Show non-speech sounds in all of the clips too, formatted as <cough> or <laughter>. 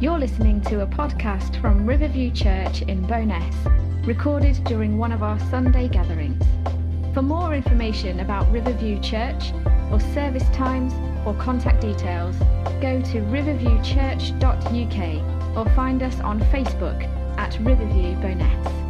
You're listening to a podcast from Riverview Church in Bowness, recorded during one of our Sunday gatherings. For more information about Riverview Church, or service times, or contact details, go to riverviewchurch.uk or find us on Facebook at Riverview Bowness.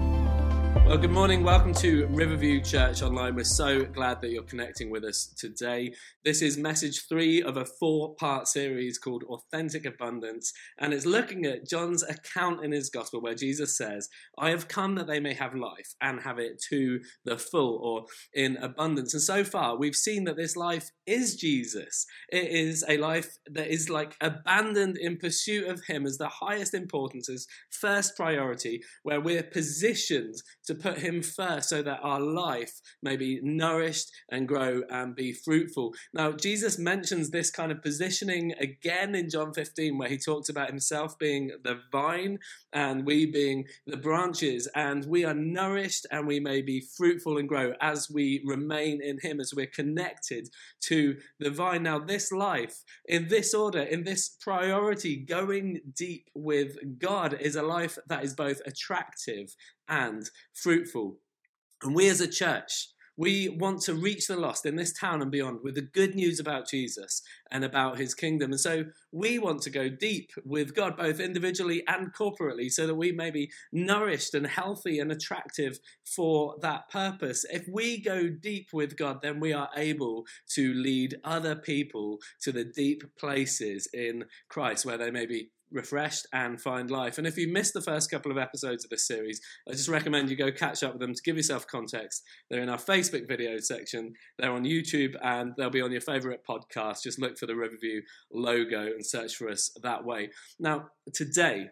Well, good morning. Welcome to Riverview Church Online. We're so glad that you're connecting with us today. This is message three of a four part series called Authentic Abundance, and it's looking at John's account in his gospel where Jesus says, I have come that they may have life and have it to the full or in abundance. And so far, we've seen that this life is Jesus. It is a life that is like abandoned in pursuit of Him as the highest importance, as first priority, where we're positioned to put Him first so that our life may be nourished and grow and be fruitful. Now, Jesus mentions this kind of positioning again in John 15, where He talks about Himself being the vine and we being the branches, and we are nourished and we may be fruitful and grow as we remain in Him, as we're connected to the vine. Now, this life, in this order, in this priority, going deep with God, is a life that is both attractive and fruitful. And we as a church, we want to reach the lost in this town and beyond with the good news about Jesus and about his kingdom. And so we want to go deep with God, both individually and corporately, so that we may be nourished and healthy and attractive for that purpose. If we go deep with God, then we are able to lead other people to the deep places in Christ where they may be refreshed and find life. And if you missed the first couple of episodes of this series, I just recommend you go catch up with them to give yourself context. They're in our Facebook video section, they're on YouTube, and they'll be on your favorite podcast. Just look for the Riverview logo and search for us that way. Now, today,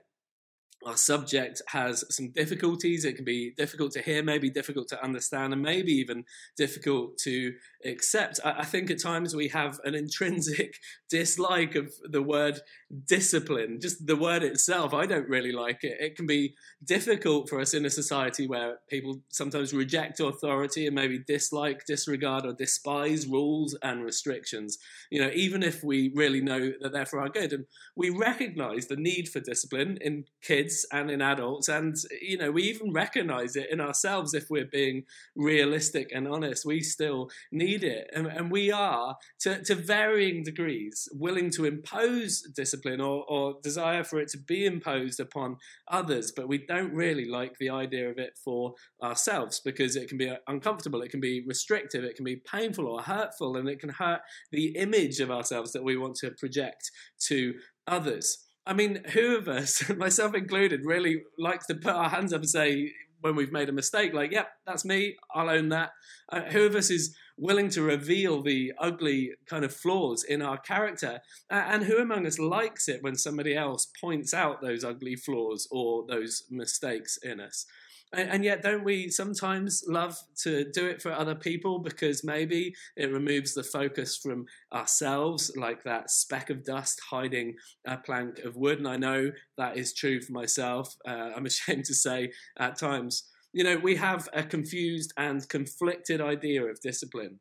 our subject has some difficulties. It can be difficult to hear, maybe difficult to understand, and maybe even difficult to accept. I think at times we have an intrinsic <laughs> dislike of the word discipline, just the word itself. I don't really like it. It can be difficult for us in a society where people sometimes reject authority and maybe dislike, disregard, or despise rules and restrictions. You know, even if we really know that they're for our good, and we recognize the need for discipline in kids and in adults, and you know, we even recognize it in ourselves if we're being realistic and honest. We still need it, and, and we are to, to varying degrees willing to impose discipline discipline or, or desire for it to be imposed upon others, but we don't really like the idea of it for ourselves because it can be uncomfortable, it can be restrictive, it can be painful or hurtful, and it can hurt the image of ourselves that we want to project to others. I mean, who of us, <laughs> myself included, really likes to put our hands up and say, when we've made a mistake, like, yep, that's me, I'll own that. Uh, who of us is willing to reveal the ugly kind of flaws in our character? And who among us likes it when somebody else points out those ugly flaws or those mistakes in us? And, yet, don't we sometimes love to do it for other people because maybe it removes the focus from ourselves, like that speck of dust hiding a plank of wood? And I know that is true for myself. Uh, I'm <laughs> ashamed to say at times. You know, we have a confused and conflicted idea of discipline.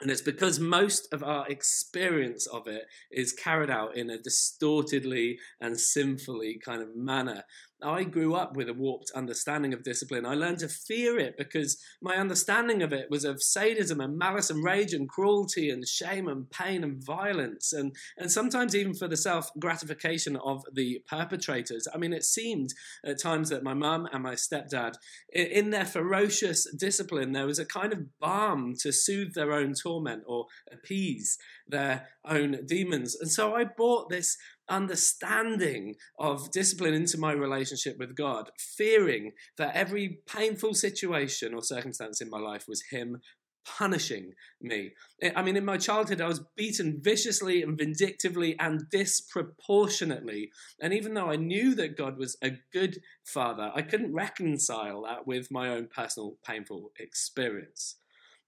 And it's because most of our experience of it is carried out in a distortedly and sinfully kind of manner. I grew up with a warped understanding of discipline. I learned to fear it because my understanding of it was of sadism and malice and rage and cruelty and shame and pain and violence and, and sometimes even for the self gratification of the perpetrators. I mean, it seemed at times that my mum and my stepdad, in their ferocious discipline, there was a kind of balm to soothe their own torment or appease their own demons. And so I bought this understanding of discipline into my relationship with God, fearing that every painful situation or circumstance in my life was Him punishing me. I mean, in my childhood, I was beaten viciously and vindictively and disproportionately. And even though I knew that God was a good father, I couldn't reconcile that with my own personal painful experience.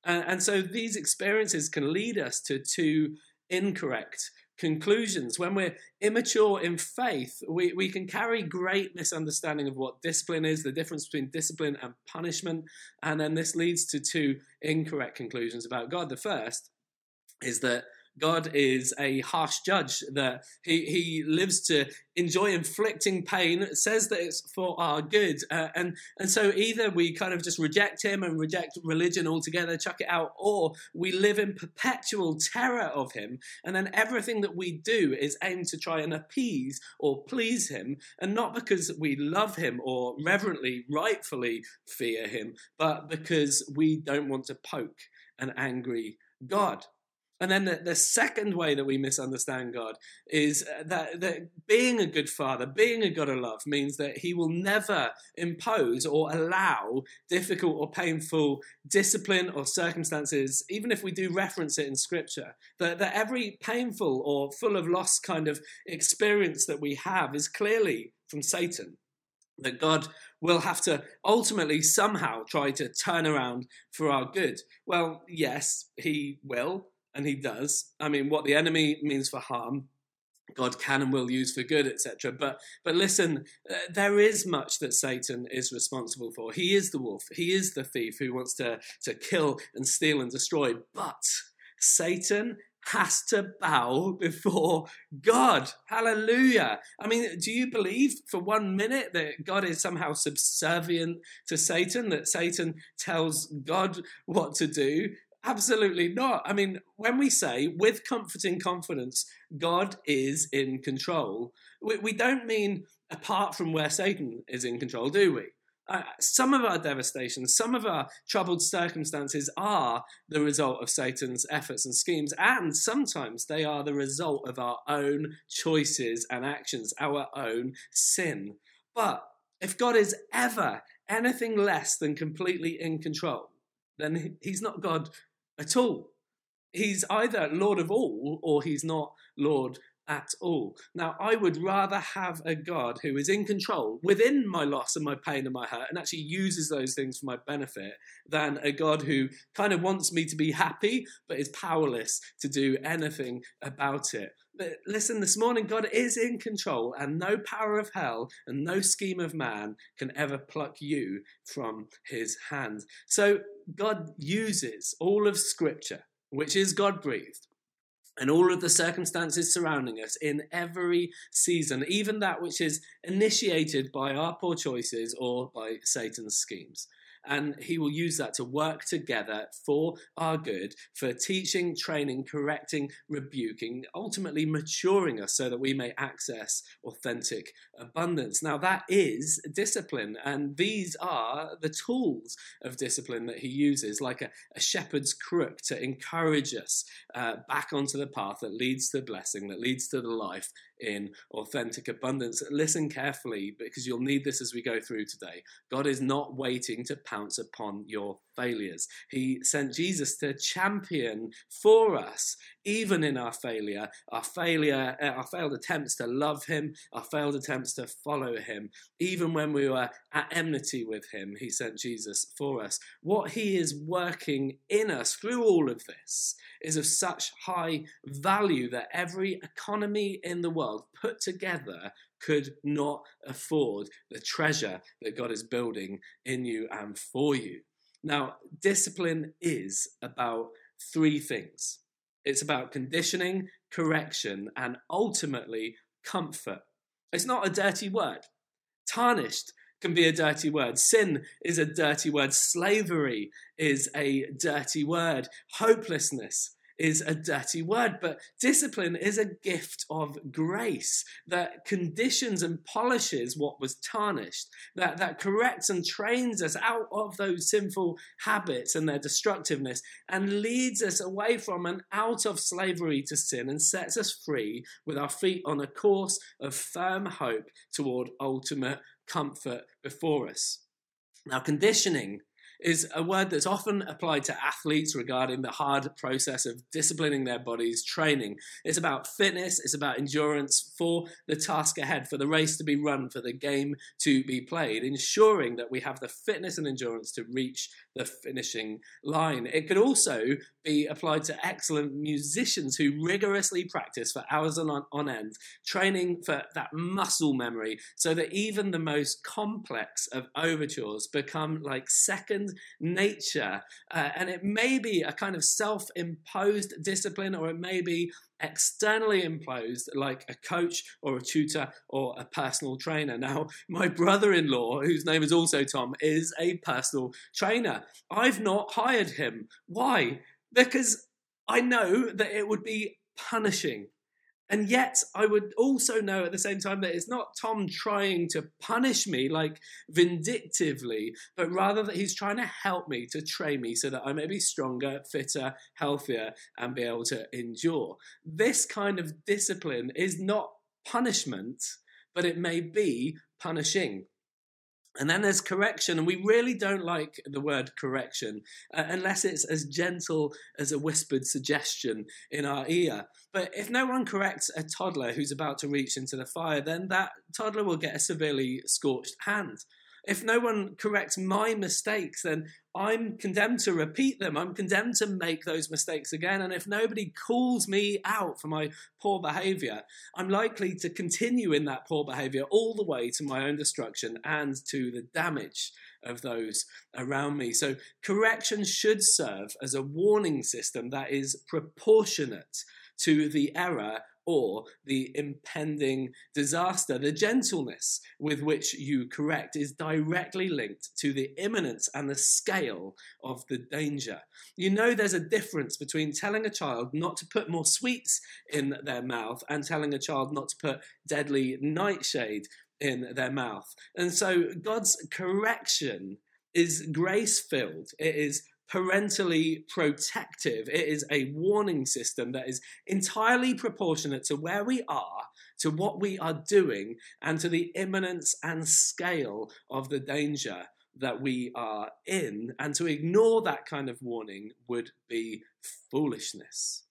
And, so these experiences can lead us to two incorrect conclusions. When we're immature in faith, we, we can carry great misunderstanding of what discipline is, the difference between discipline and punishment. And then this leads to two incorrect conclusions about God. The first is that God is a harsh judge, that he, he lives to enjoy inflicting pain, says that it's for our good. Uh, and, and so either we kind of just reject him and reject religion altogether, chuck it out, or we live in perpetual terror of him. And then everything that we do is aimed to try and appease or please him. And not because we love him or reverently, rightfully fear him, but because we don't want to poke an angry God. And then the, the second way that we misunderstand God is uh, that, that being a good father, being a God of love, means that he will never impose or allow difficult or painful discipline or circumstances, even if we do reference it in scripture. That, that every painful or full of loss kind of experience that we have is clearly from Satan that God will have to ultimately somehow try to turn around for our good. Well, yes, He will and he does. I mean, what the enemy means for harm, God can and will use for good, etc. But but listen, uh, there is much that Satan is responsible for. He is the wolf. He is the thief who wants to to kill and steal and destroy. But Satan has to bow before God. Hallelujah. I mean, do you believe for one minute that God is somehow subservient to Satan, that Satan tells God what to do? Absolutely not. I mean, when we say with comforting confidence, God is in control, we, we don't mean apart from where Satan is in control, do we? Uh, some of our devastation, some of our troubled circumstances are the result of Satan's efforts and schemes, and sometimes they are the result of our own choices and actions, our own sin. But if God is ever anything less than completely in control, then he's not God at all. He's either Lord of all or he's not Lord at all. Now, I would rather have a God who is in control within my loss and my pain and my hurt and actually uses those things for my benefit than a God who kind of wants me to be happy but is powerless to do anything about it. But listen, this morning, God is in control, and no power of hell and no scheme of man can ever pluck you from his hand. So, God uses all of Scripture, which is God breathed, and all of the circumstances surrounding us in every season, even that which is initiated by our poor choices or by Satan's schemes and He will use that to work together for our good, for teaching, training, correcting, rebuking, ultimately maturing us so that we may access authentic abundance. Now, that is discipline, and these are the tools of discipline that He uses, like a, a shepherd's crook to encourage us uh, back onto the path that leads to blessing, that leads to the life in authentic abundance. Listen carefully because you'll need this as we go through today. God is not waiting to pounce upon your failures. He sent Jesus to champion for us, even in our failure, our failure, uh, our failed attempts to love Him, our failed attempts to follow Him. Even when we were at enmity with Him, He sent Jesus for us. What He is working in us through all of this is of such high value that every economy in the world put together could not afford the treasure that God is building in you and for you. Now, discipline is about three things it's about conditioning, correction, and ultimately comfort. It's not a dirty word. Tarnished can be a dirty word. Sin is a dirty word. Slavery is a dirty word. Hopelessness is a dirty word, but discipline is a gift of grace that conditions and polishes what was tarnished, that, that corrects and trains us out of those sinful habits and their destructiveness and leads us away from and out of slavery to sin and sets us free with our feet on a course of firm hope toward ultimate comfort before us. Now, conditioning is a word that's often applied to athletes regarding the hard process of disciplining their bodies, training. It's about fitness, it's about endurance for the task ahead, for the race to be run, for the game to be played, ensuring that we have the fitness and endurance to reach the finishing line. It could also be applied to excellent musicians who rigorously practice for hours on, end, training for that muscle memory so that even the most complex of overtures become like second nature. Uh, and it may be a kind of self imposed discipline, or it may be externally imposed, like a coach or a tutor or a personal trainer. Now, <laughs> my brother in law, whose name is also Tom, is a personal trainer. I've not hired him. Why? Because I know that it would be punishing and yet, I would also know at the same time that it's not Tom trying to punish me like vindictively, but rather that he's trying to help me to train me so that I may be stronger, fitter, healthier, and be able to endure. This kind of discipline is not punishment, but it may be punishing. And then there's correction, and we really don't like the word correction uh, unless it's as gentle as a whispered suggestion in our ear. But if no one corrects a toddler who's about to reach into the fire, then that toddler will get a severely scorched hand. If no one corrects my mistakes, then I'm condemned to repeat them. I'm condemned to make those mistakes again. And if nobody calls me out for my poor behavior, I'm likely to continue in that poor behavior all the way to my own destruction and to the damage of those around me. So, correction should serve as a warning system that is proportionate to the error or the impending disaster. The gentleness with which you correct is directly linked to the imminence and the scale of the danger. You know, there's a difference between telling a child not to put more sweets in their mouth and telling a child not to put deadly nightshade in their mouth. And so God's correction is grace filled, it is parentally protective. It is a warning system that is entirely proportionate to where we are, to what we are doing, and to the imminence and scale of the danger that we are in. And to ignore that kind of warning would be foolishness.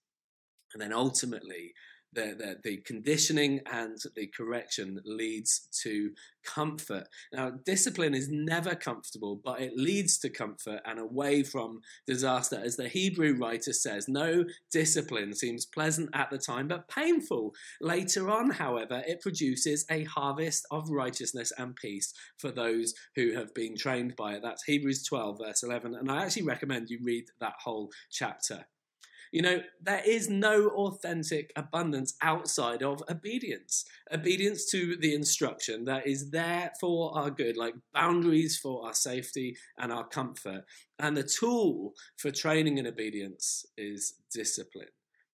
And then ultimately, the, the, the, conditioning and the correction leads to comfort. Now, discipline is never comfortable, but it leads to comfort and away from disaster. As the Hebrew writer says, no discipline seems pleasant at the time, but painful. Later on, however, it produces a harvest of righteousness and peace for those who have been trained by it. That's Hebrews 12, verse 11. And I actually recommend you read that whole chapter. You know, there is no authentic abundance outside of obedience. Obedience to the instruction that is there for our good, like boundaries for our safety and our comfort. And the tool for training in obedience is discipline.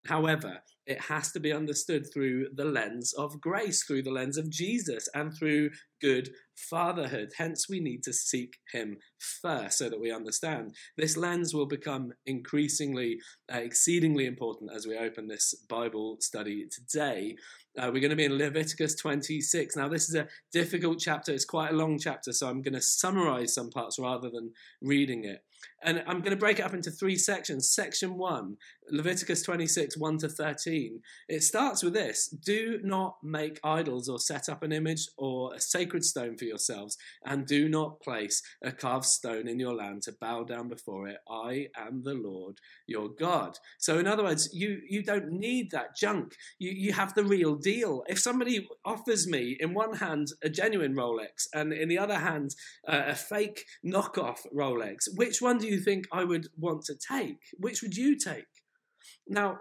However, it has to be understood through the lens of grace, through the lens of Jesus, and through good fatherhood. Hence, we need to seek Him first so that we understand. This lens will become increasingly, uh, exceedingly important as we open this Bible study today. Uh, we're going to be in Leviticus 26. Now, this is a difficult chapter, it's quite a long chapter, so I'm going to summarize some parts rather than reading it. And I'm going to break it up into three sections. Section one, Leviticus 26, 1 to 13. It starts with this Do not make idols or set up an image or a sacred stone for yourselves, and do not place a carved stone in your land to bow down before it. I am the Lord your God. So, in other words, you, you don't need that junk. You, you have the real deal. If somebody offers me, in one hand, a genuine Rolex, and in the other hand, uh, a fake knockoff Rolex, which one do you think I would want to take? Which would you take? Now,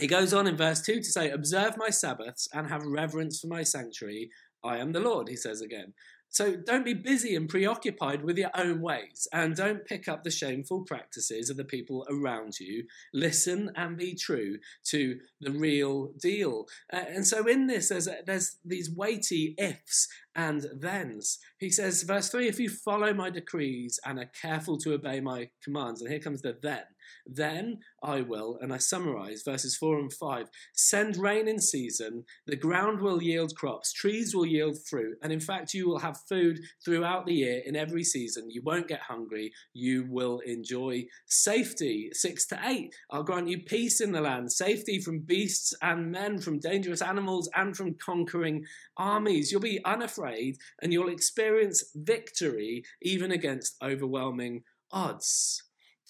he goes on in verse 2 to say, Observe my Sabbaths and have reverence for my sanctuary. I am the Lord, he says again. So don't be busy and preoccupied with your own ways, and don't pick up the shameful practices of the people around you. Listen and be true to the real deal. Uh, and so in this, there's, a, there's these weighty ifs and thens. He says, verse 3 If you follow my decrees and are careful to obey my commands, and here comes the then, then I will, and I summarize verses 4 and 5 send rain in season, the ground will yield crops, trees will yield fruit, and in fact, you will have food throughout the year in every season. You won't get hungry, you will enjoy safety. 6 to 8 I'll grant you peace in the land, safety from beasts and men, from dangerous animals, and from conquering armies. You'll be unafraid and you'll experience victory even against overwhelming odds.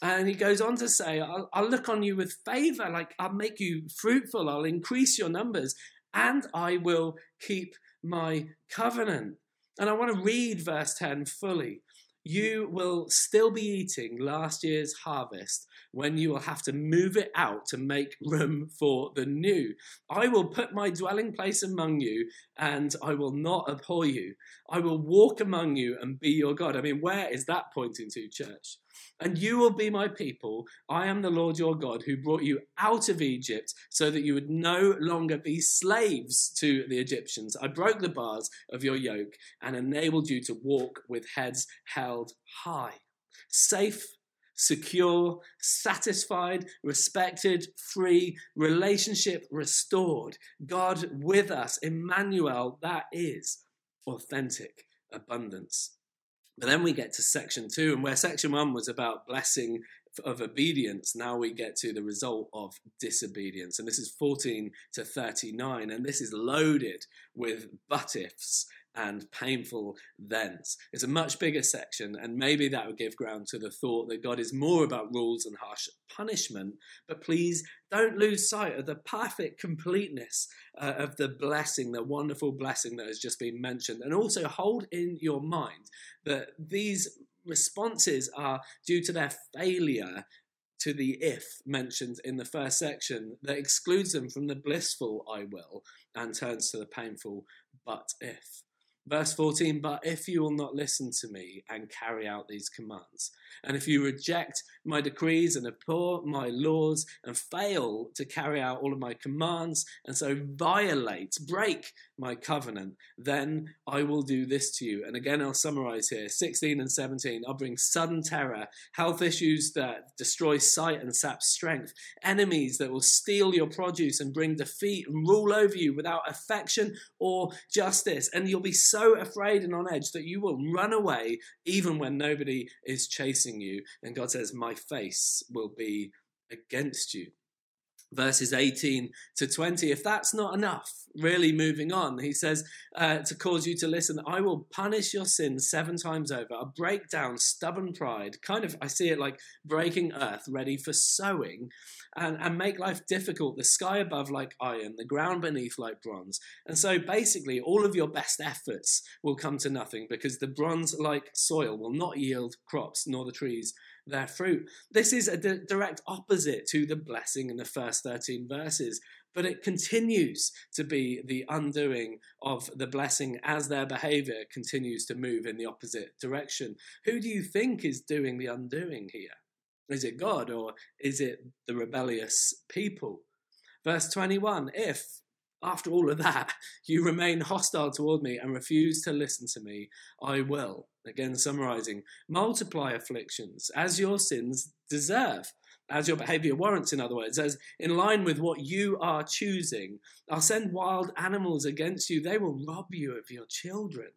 And he goes on to say, I'll, I'll, look on you with favor, like I'll make you fruitful, I'll increase your numbers, and I will keep my covenant. And I want to read verse 10 fully. You will still be eating last year's harvest when you will have to move it out to make room for the new. I will put my dwelling place among you, and I will not abhor you. I will walk among you and be your God. I mean, where is that pointing to, church? And you will be my people. I am the Lord your God who brought you out of Egypt so that you would no longer be slaves to the Egyptians. I broke the bars of your yoke and enabled you to walk with heads held high. Safe, secure, satisfied, respected, free, relationship restored. God with us, Emmanuel, that is authentic abundance. But then we get to section two, and where section one was about blessing of obedience, now we get to the result of disobedience. And this is 14 to 39, and this is loaded with but ifs and painful thens. It's a much bigger section, and maybe that would give ground to the thought that God is more about rules and harsh punishment. But please don't lose sight of the perfect completeness uh, of the blessing, the wonderful blessing that has just been mentioned. And also hold in your mind that these responses are due to their failure to the if mentioned in the first section that excludes them from the blissful I will and turns to the painful but if. Verse 14, but if you will not listen to me and carry out these commands, and if you reject my decrees and abhor my laws and fail to carry out all of my commands, and so violate, break my covenant, then I will do this to you. And again, I'll summarize here 16 and 17. I'll bring sudden terror, health issues that destroy sight and sap strength, enemies that will steal your produce and bring defeat and rule over you without affection or justice. And you'll be so afraid and on edge that you will run away even when nobody is chasing you. And God says, My face will be against you. Verses 18 to 20. If that's not enough, really moving on, he says uh, to cause you to listen, I will punish your sins seven times over. I'll break down stubborn pride. Kind of, I see it like breaking earth ready for sowing and, and make life difficult. The sky above like iron, the ground beneath like bronze. And so basically, all of your best efforts will come to nothing because the bronze like soil will not yield crops, nor the trees their fruit. This is a di- direct opposite to the blessing in the first 13 verses, but it continues to be the undoing of the blessing as their behavior continues to move in the opposite direction. Who do you think is doing the undoing here? Is it God or is it the rebellious people? Verse 21 If after all of that, <laughs> you remain hostile toward me and refuse to listen to me, I will, again summarizing, multiply afflictions as your sins deserve, as your behavior warrants, in other words, as in line with what you are choosing. I'll send wild animals against you, they will rob you of your children.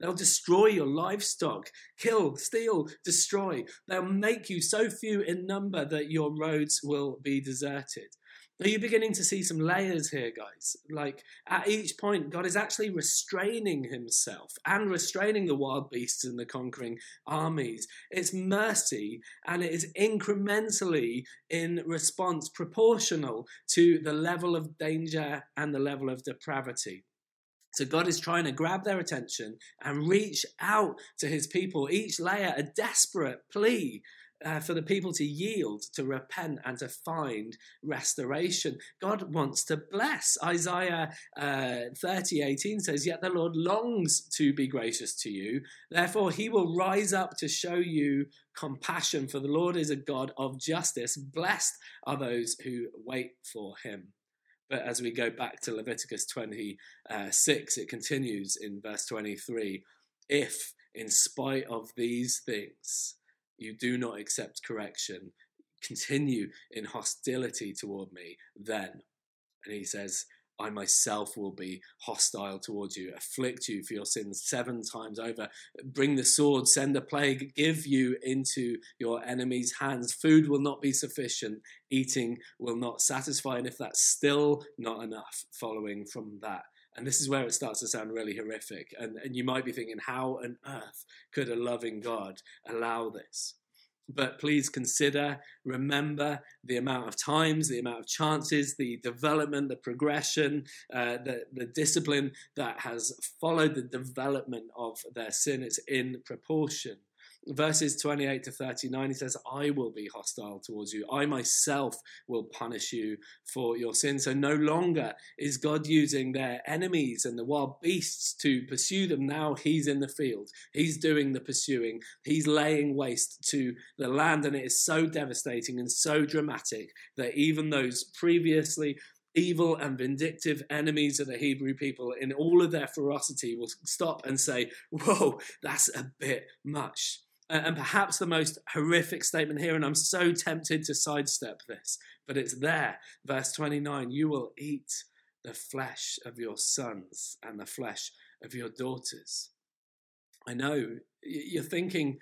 They'll destroy your livestock, kill, steal, destroy. They'll make you so few in number that your roads will be deserted. Are you beginning to see some layers here, guys? Like at each point, God is actually restraining himself and restraining the wild beasts and the conquering armies. It's mercy and it is incrementally in response proportional to the level of danger and the level of depravity. So God is trying to grab their attention and reach out to his people, each layer a desperate plea uh, for the people to yield, to repent, and to find restoration. God wants to bless. Isaiah uh, 30 18 says, Yet the Lord longs to be gracious to you. Therefore, he will rise up to show you compassion, for the Lord is a God of justice. Blessed are those who wait for him. But as we go back to Leviticus 26, it continues in verse 23 If, in spite of these things, you do not accept correction, continue in hostility toward me, then, and he says, I myself will be hostile towards you, afflict you for your sins seven times over, bring the sword, send a plague, give you into your enemy's hands. Food will not be sufficient, eating will not satisfy. And if that's still not enough, following from that, and this is where it starts to sound really horrific. And, and you might be thinking, how on earth could a loving God allow this? But please consider, remember the amount of times, the amount of chances, the development, the progression, uh, the, the discipline that has followed the development of their sin. It's in proportion. Verses 28 to 39, he says, I will be hostile towards you. I myself will punish you for your sin. So no longer is God using their enemies and the wild beasts to pursue them. Now he's in the field. He's doing the pursuing. He's laying waste to the land. And it is so devastating and so dramatic that even those previously evil and vindictive enemies of the Hebrew people, in all of their ferocity, will stop and say, Whoa, that's a bit much. Uh, and perhaps the most horrific statement here, and I'm so tempted to sidestep this, but it's there. Verse 29 You will eat the flesh of your sons and the flesh of your daughters. I know you're thinking,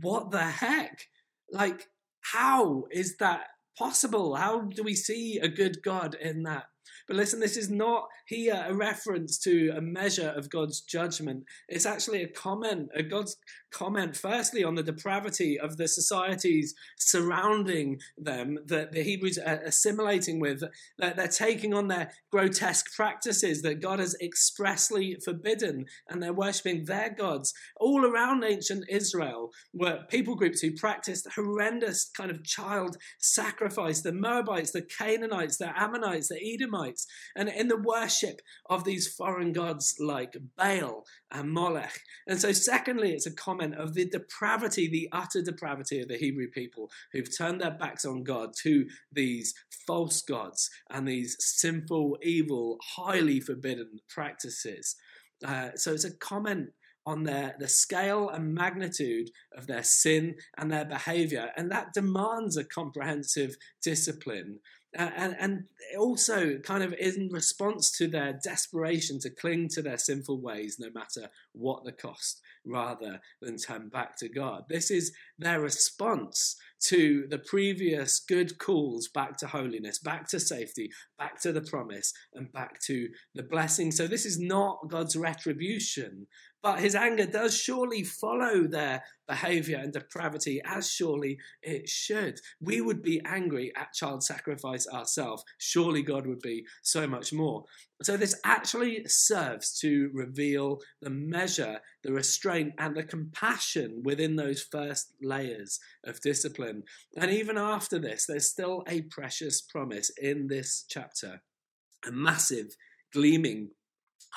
what the heck? Like, how is that possible? How do we see a good God in that? But listen, this is not here a reference to a measure of God's judgment. It's actually a comment, a God's comment, firstly, on the depravity of the societies surrounding them that the Hebrews are assimilating with, that they're taking on their grotesque practices that God has expressly forbidden, and they're worshipping their gods. All around ancient Israel were people groups who practiced horrendous kind of child sacrifice the Moabites, the Canaanites, the Ammonites, the Edomites, and in the worship of these foreign gods like Baal and Molech. And so, secondly, it's a comment of the depravity, the utter depravity of the Hebrew people who've turned their backs on God to these false gods and these sinful, evil, highly forbidden practices. Uh, so, it's a comment on their the scale and magnitude of their sin and their behavior and that demands a comprehensive discipline and, and also kind of in response to their desperation to cling to their sinful ways no matter what the cost rather than turn back to god. This is their response to the previous good calls back to holiness back to safety back to the promise and back to the blessing. So this is not god's retribution but his anger does surely follow their behavior and depravity, as surely it should. We would be angry at child sacrifice ourselves. Surely God would be so much more. So, this actually serves to reveal the measure, the restraint, and the compassion within those first layers of discipline. And even after this, there's still a precious promise in this chapter a massive, gleaming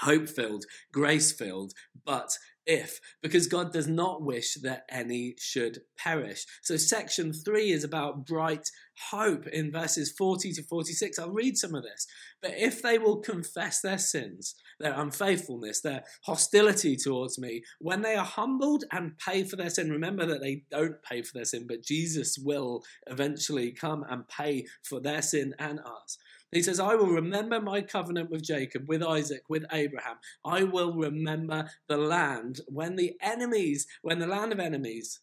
hope filled, grace filled, but if, because God does not wish that any should perish. So, section three is about bright hope in verses 40 to 46. I'll read some of this. But if they will confess their sins, their unfaithfulness, their hostility towards me, when they are humbled and pay for their sin, remember that they don't pay for their sin, but Jesus will eventually come and pay for their sin and ours. He says, I will remember my covenant with Jacob, with Isaac, with Abraham. I will remember the land when the enemies, when the land of enemies,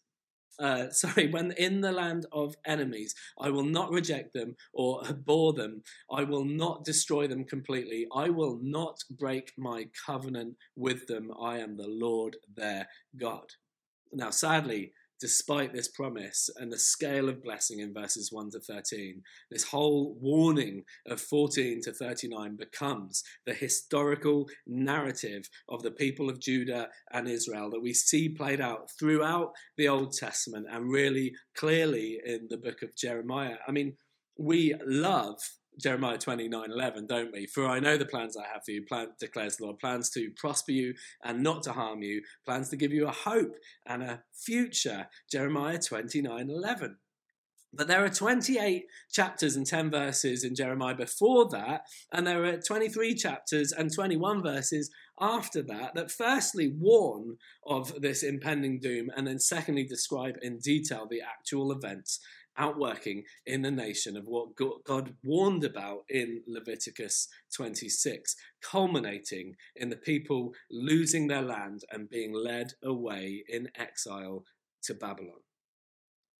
uh, <laughs> sorry, when in the land of enemies, I will not reject them or abhor them. I will not destroy them completely. I will not break my covenant with them. I am the Lord their God. Now, sadly, despite this promise and the scale of blessing in verses 1 to 13, this whole warning of 14 to 39 becomes the historical narrative of the people of Judah and Israel that we see played out throughout the Old Testament and really clearly in the book of Jeremiah. I mean, we love Jeremiah 29 11, don't we? For I know the plans I have for you, plan, declares the Lord, plans to prosper you and not to harm you, plans to give you a hope and a future. Jeremiah 29 11. But there are 28 chapters and 10 verses in Jeremiah before that, and there are 23 chapters and 21 verses after that that firstly warn of this impending doom and then secondly describe in detail the actual events outworking in the nation of what God warned about in Leviticus 26, culminating in the people losing their land and being led away in exile to Babylon.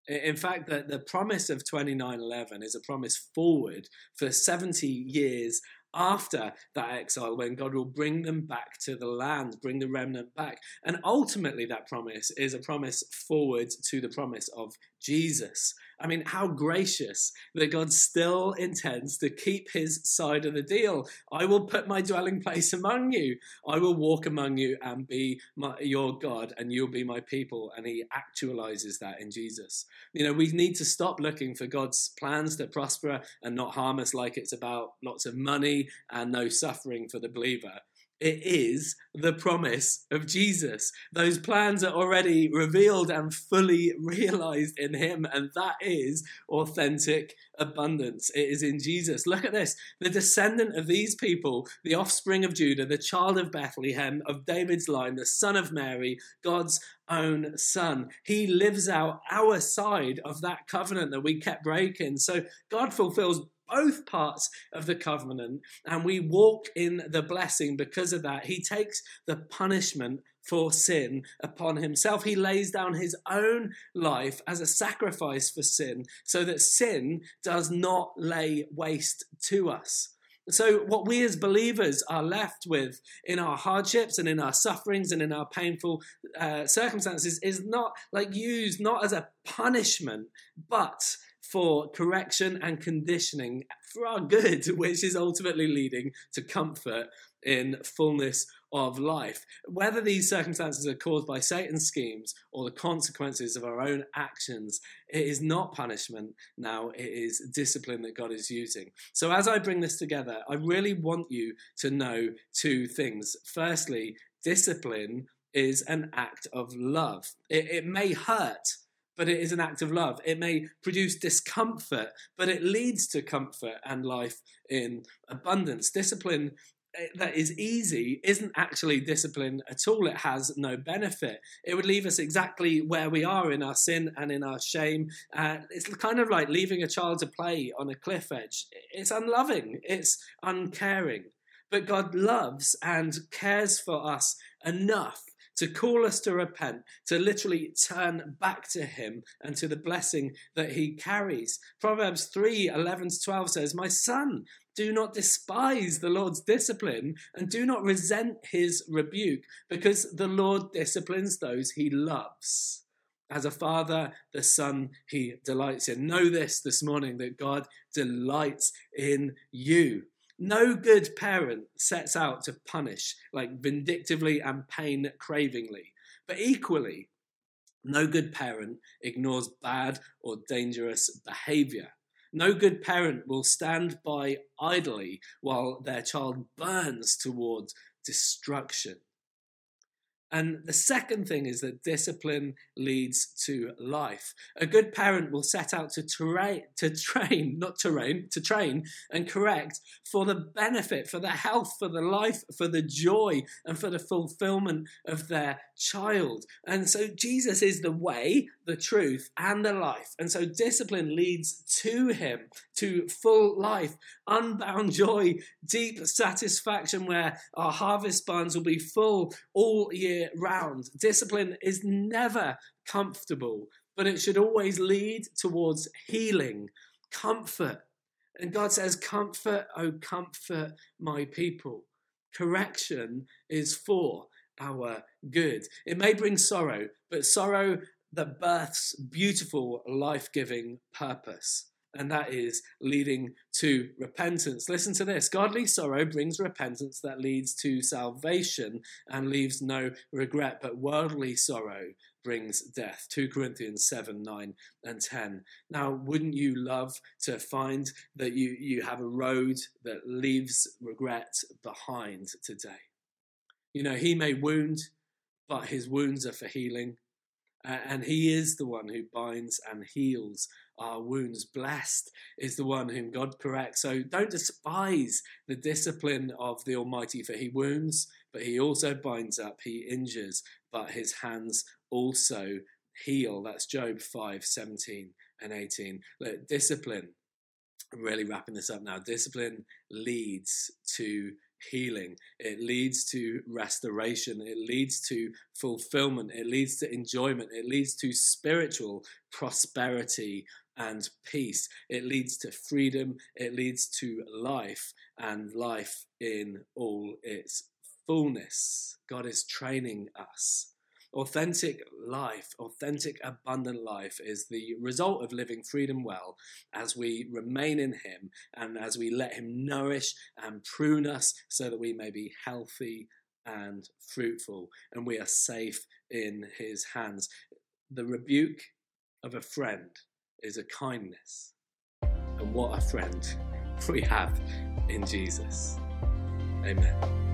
In fact, the, the promise of 2911 is a promise forward for 70 years after that exile when God will bring them back to the land, bring the remnant back. And ultimately, that promise is a promise forward to the promise of Jesus I mean, how gracious that God still intends to keep his side of the deal. I will put my dwelling place among you. I will walk among you and be my, your God, and you'll be my people. And he actualizes that in Jesus. You know, we need to stop looking for God's plans to prosper and not harm us like it's about lots of money and no suffering for the believer. It is the promise of Jesus. Those plans are already revealed and fully realized in Him, and that is authentic abundance. It is in Jesus. Look at this the descendant of these people, the offspring of Judah, the child of Bethlehem, of David's line, the son of Mary, God's own son. He lives out our side of that covenant that we kept breaking. So God fulfills both parts of the covenant and we walk in the blessing because of that. He takes the punishment for sin upon himself. He lays down his own life as a sacrifice for sin so that sin does not lay waste to us. So, what we as believers are left with in our hardships and in our sufferings and in our painful uh, circumstances is not like used not as a punishment, but for correction and conditioning for our good, <laughs> which is ultimately leading to comfort in fullness of life. Whether these circumstances are caused by Satan's schemes or the consequences of our own actions, it is not punishment now, it is discipline that God is using. So, as I bring this together, I really want you to know two things. Firstly, discipline is an act of love, it, it may hurt but it is an act of love. It may produce discomfort, but it leads to comfort and life in abundance. Discipline eh, that is easy isn't actually discipline at all. It has no benefit. It would leave us exactly where we are in our sin and in our shame. Uh, it's kind of like leaving a child to play on a cliff edge. It's unloving, it's uncaring. But God loves and cares for us enough to call us to repent, to literally turn back to Him and to the blessing that He carries. Proverbs 3 11 to 12 says, My son, do not despise the Lord's discipline and do not resent His rebuke, because the Lord disciplines those He loves. As a father, the son he delights in. Know this this morning that God delights in you. No good parent sets out to punish, like vindictively and pain cravingly. But equally, no good parent ignores bad or dangerous behavior. No good parent will stand by idly while their child burns towards destruction. And the second thing is that discipline leads to life. A good parent will set out to, to train, <laughs> not terrain, to train and correct for the benefit, for the health, for the life, for the joy, and for the fulfillment of their child. And so Jesus is the way, the truth, and the life. And so discipline leads to him, to full life, unbound joy, deep satisfaction, where our harvest barns will be full all year round. Discipline is never comfortable, but it should always lead towards healing, comfort. And God says, Comfort, oh, comfort my people. Correction is for our good. It may bring sorrow, but sorrow that births beautiful, life giving purpose and that is leading to repentance. Listen to this godly sorrow brings repentance that leads to salvation and leaves no regret, but worldly sorrow brings death. 2 Corinthians 7 9 and 10. Now, wouldn't you love to find that you, you have a road that leaves regret behind today? You know, he may wound, but his wounds are for healing. And he is the one who binds and heals our wounds. Blessed is the one whom God corrects. So don't despise the discipline of the Almighty, for he wounds, but he also binds up, he injures, but his hands also heal. That's Job 5 17 and 18. Look, discipline, I'm really wrapping this up now. Discipline leads to healing. It leads to restoration. It leads to fulfillment. It leads to enjoyment. It leads to spiritual prosperity and peace. It leads to freedom. It leads to life and life in all its fullness. God is training us. Authentic life, authentic, abundant life, is the result of living freedom well as we remain in Him and as we let Him nourish and prune us so that we may be healthy and fruitful and we are safe in His hands. The rebuke of a friend is a kindness. And what a friend <laughs> we have in Jesus. Amen.